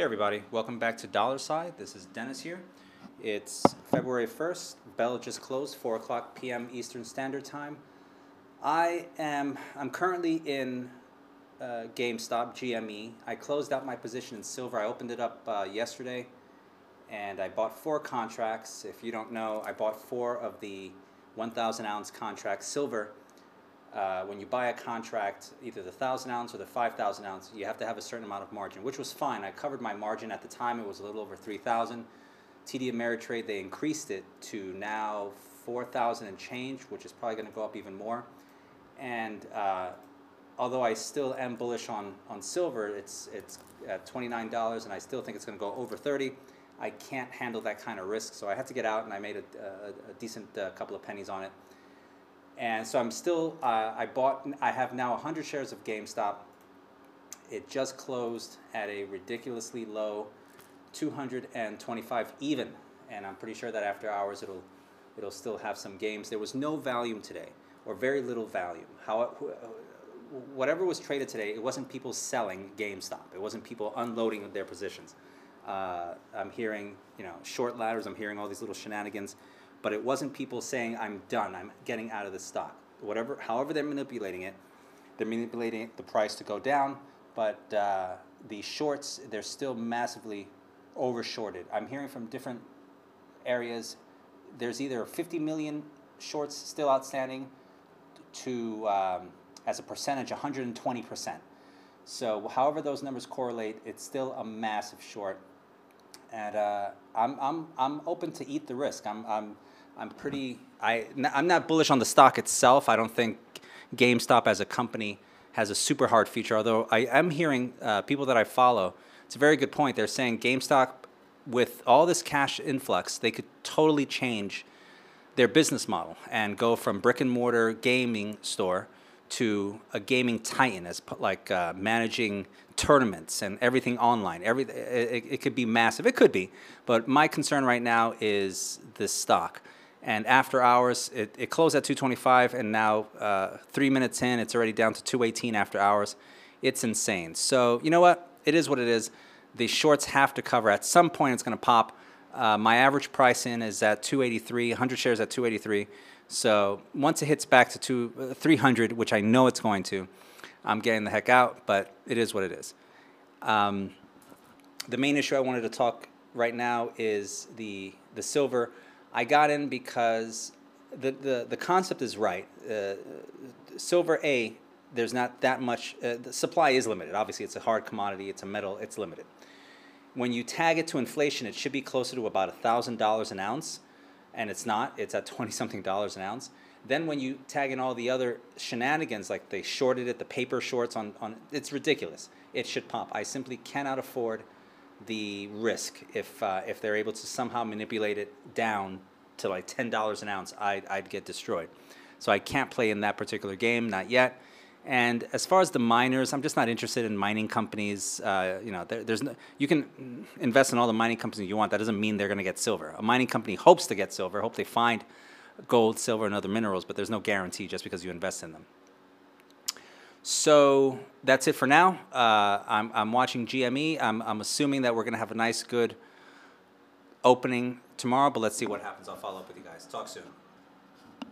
Hey everybody, welcome back to Dollar Side. This is Dennis here. It's February 1st. Bell just closed, 4 o'clock p.m. Eastern Standard Time. I am I'm currently in uh, GameStop GME. I closed out my position in silver. I opened it up uh, yesterday, and I bought four contracts. If you don't know, I bought four of the 1,000 ounce contracts silver uh, when you buy a contract, either the 1,000 ounce or the 5,000 ounce, you have to have a certain amount of margin, which was fine. I covered my margin at the time. It was a little over 3,000. TD Ameritrade, they increased it to now 4,000 and change, which is probably going to go up even more. And uh, although I still am bullish on, on silver, it's, it's at $29 and I still think it's going to go over 30. I can't handle that kind of risk, so I had to get out and I made a, a, a decent uh, couple of pennies on it. And so I'm still, uh, I bought, I have now 100 shares of GameStop. It just closed at a ridiculously low 225 even. And I'm pretty sure that after hours it'll, it'll still have some games. There was no volume today, or very little volume. How, whatever was traded today, it wasn't people selling GameStop. It wasn't people unloading their positions. Uh, I'm hearing, you know, short ladders. I'm hearing all these little shenanigans but it wasn't people saying I'm done, I'm getting out of the stock. Whatever, however they're manipulating it, they're manipulating the price to go down, but uh, the shorts they're still massively overshorted. I'm hearing from different areas. There's either 50 million shorts still outstanding to um, as a percentage 120 percent. So however those numbers correlate, it's still a massive short and uh, I'm, I'm, I'm open to eat the risk. I'm, I'm, I'm pretty, I, I'm not bullish on the stock itself. I don't think GameStop as a company has a super hard future, although I am hearing uh, people that I follow, it's a very good point. They're saying GameStop, with all this cash influx, they could totally change their business model and go from brick and mortar gaming store to a gaming titan as like uh, managing tournaments and everything online. Every it, it, could be massive. It could be, but my concern right now is this stock. And after hours, it, it closed at 225, and now uh, three minutes in, it's already down to 218 after hours. It's insane. So you know what? It is what it is. The shorts have to cover. At some point, it's going to pop. Uh, my average price in is at 283. 100 shares at 283. So once it hits back to two, uh, 300, which I know it's going to, I'm getting the heck out, but it is what it is. Um, the main issue I wanted to talk right now is the, the silver. I got in because the, the, the concept is right. Uh, silver A, there's not that much, uh, the supply is limited. Obviously, it's a hard commodity, it's a metal, it's limited. When you tag it to inflation, it should be closer to about $1,000 an ounce and it's not. It's at 20 something dollars an ounce. Then when you tag in all the other shenanigans, like they shorted it, the paper shorts on, on it's ridiculous. It should pop. I simply cannot afford the risk if uh, if they're able to somehow manipulate it down to like ten dollars an ounce. I'd, I'd get destroyed. So I can't play in that particular game, not yet. And as far as the miners, I'm just not interested in mining companies. Uh, you know, there, there's no, you can invest in all the mining companies you want. That doesn't mean they're going to get silver. A mining company hopes to get silver, hope they find gold, silver, and other minerals, but there's no guarantee just because you invest in them. So that's it for now. Uh, I'm, I'm watching GME. I'm, I'm assuming that we're going to have a nice, good opening tomorrow, but let's see what happens. I'll follow up with you guys. Talk soon.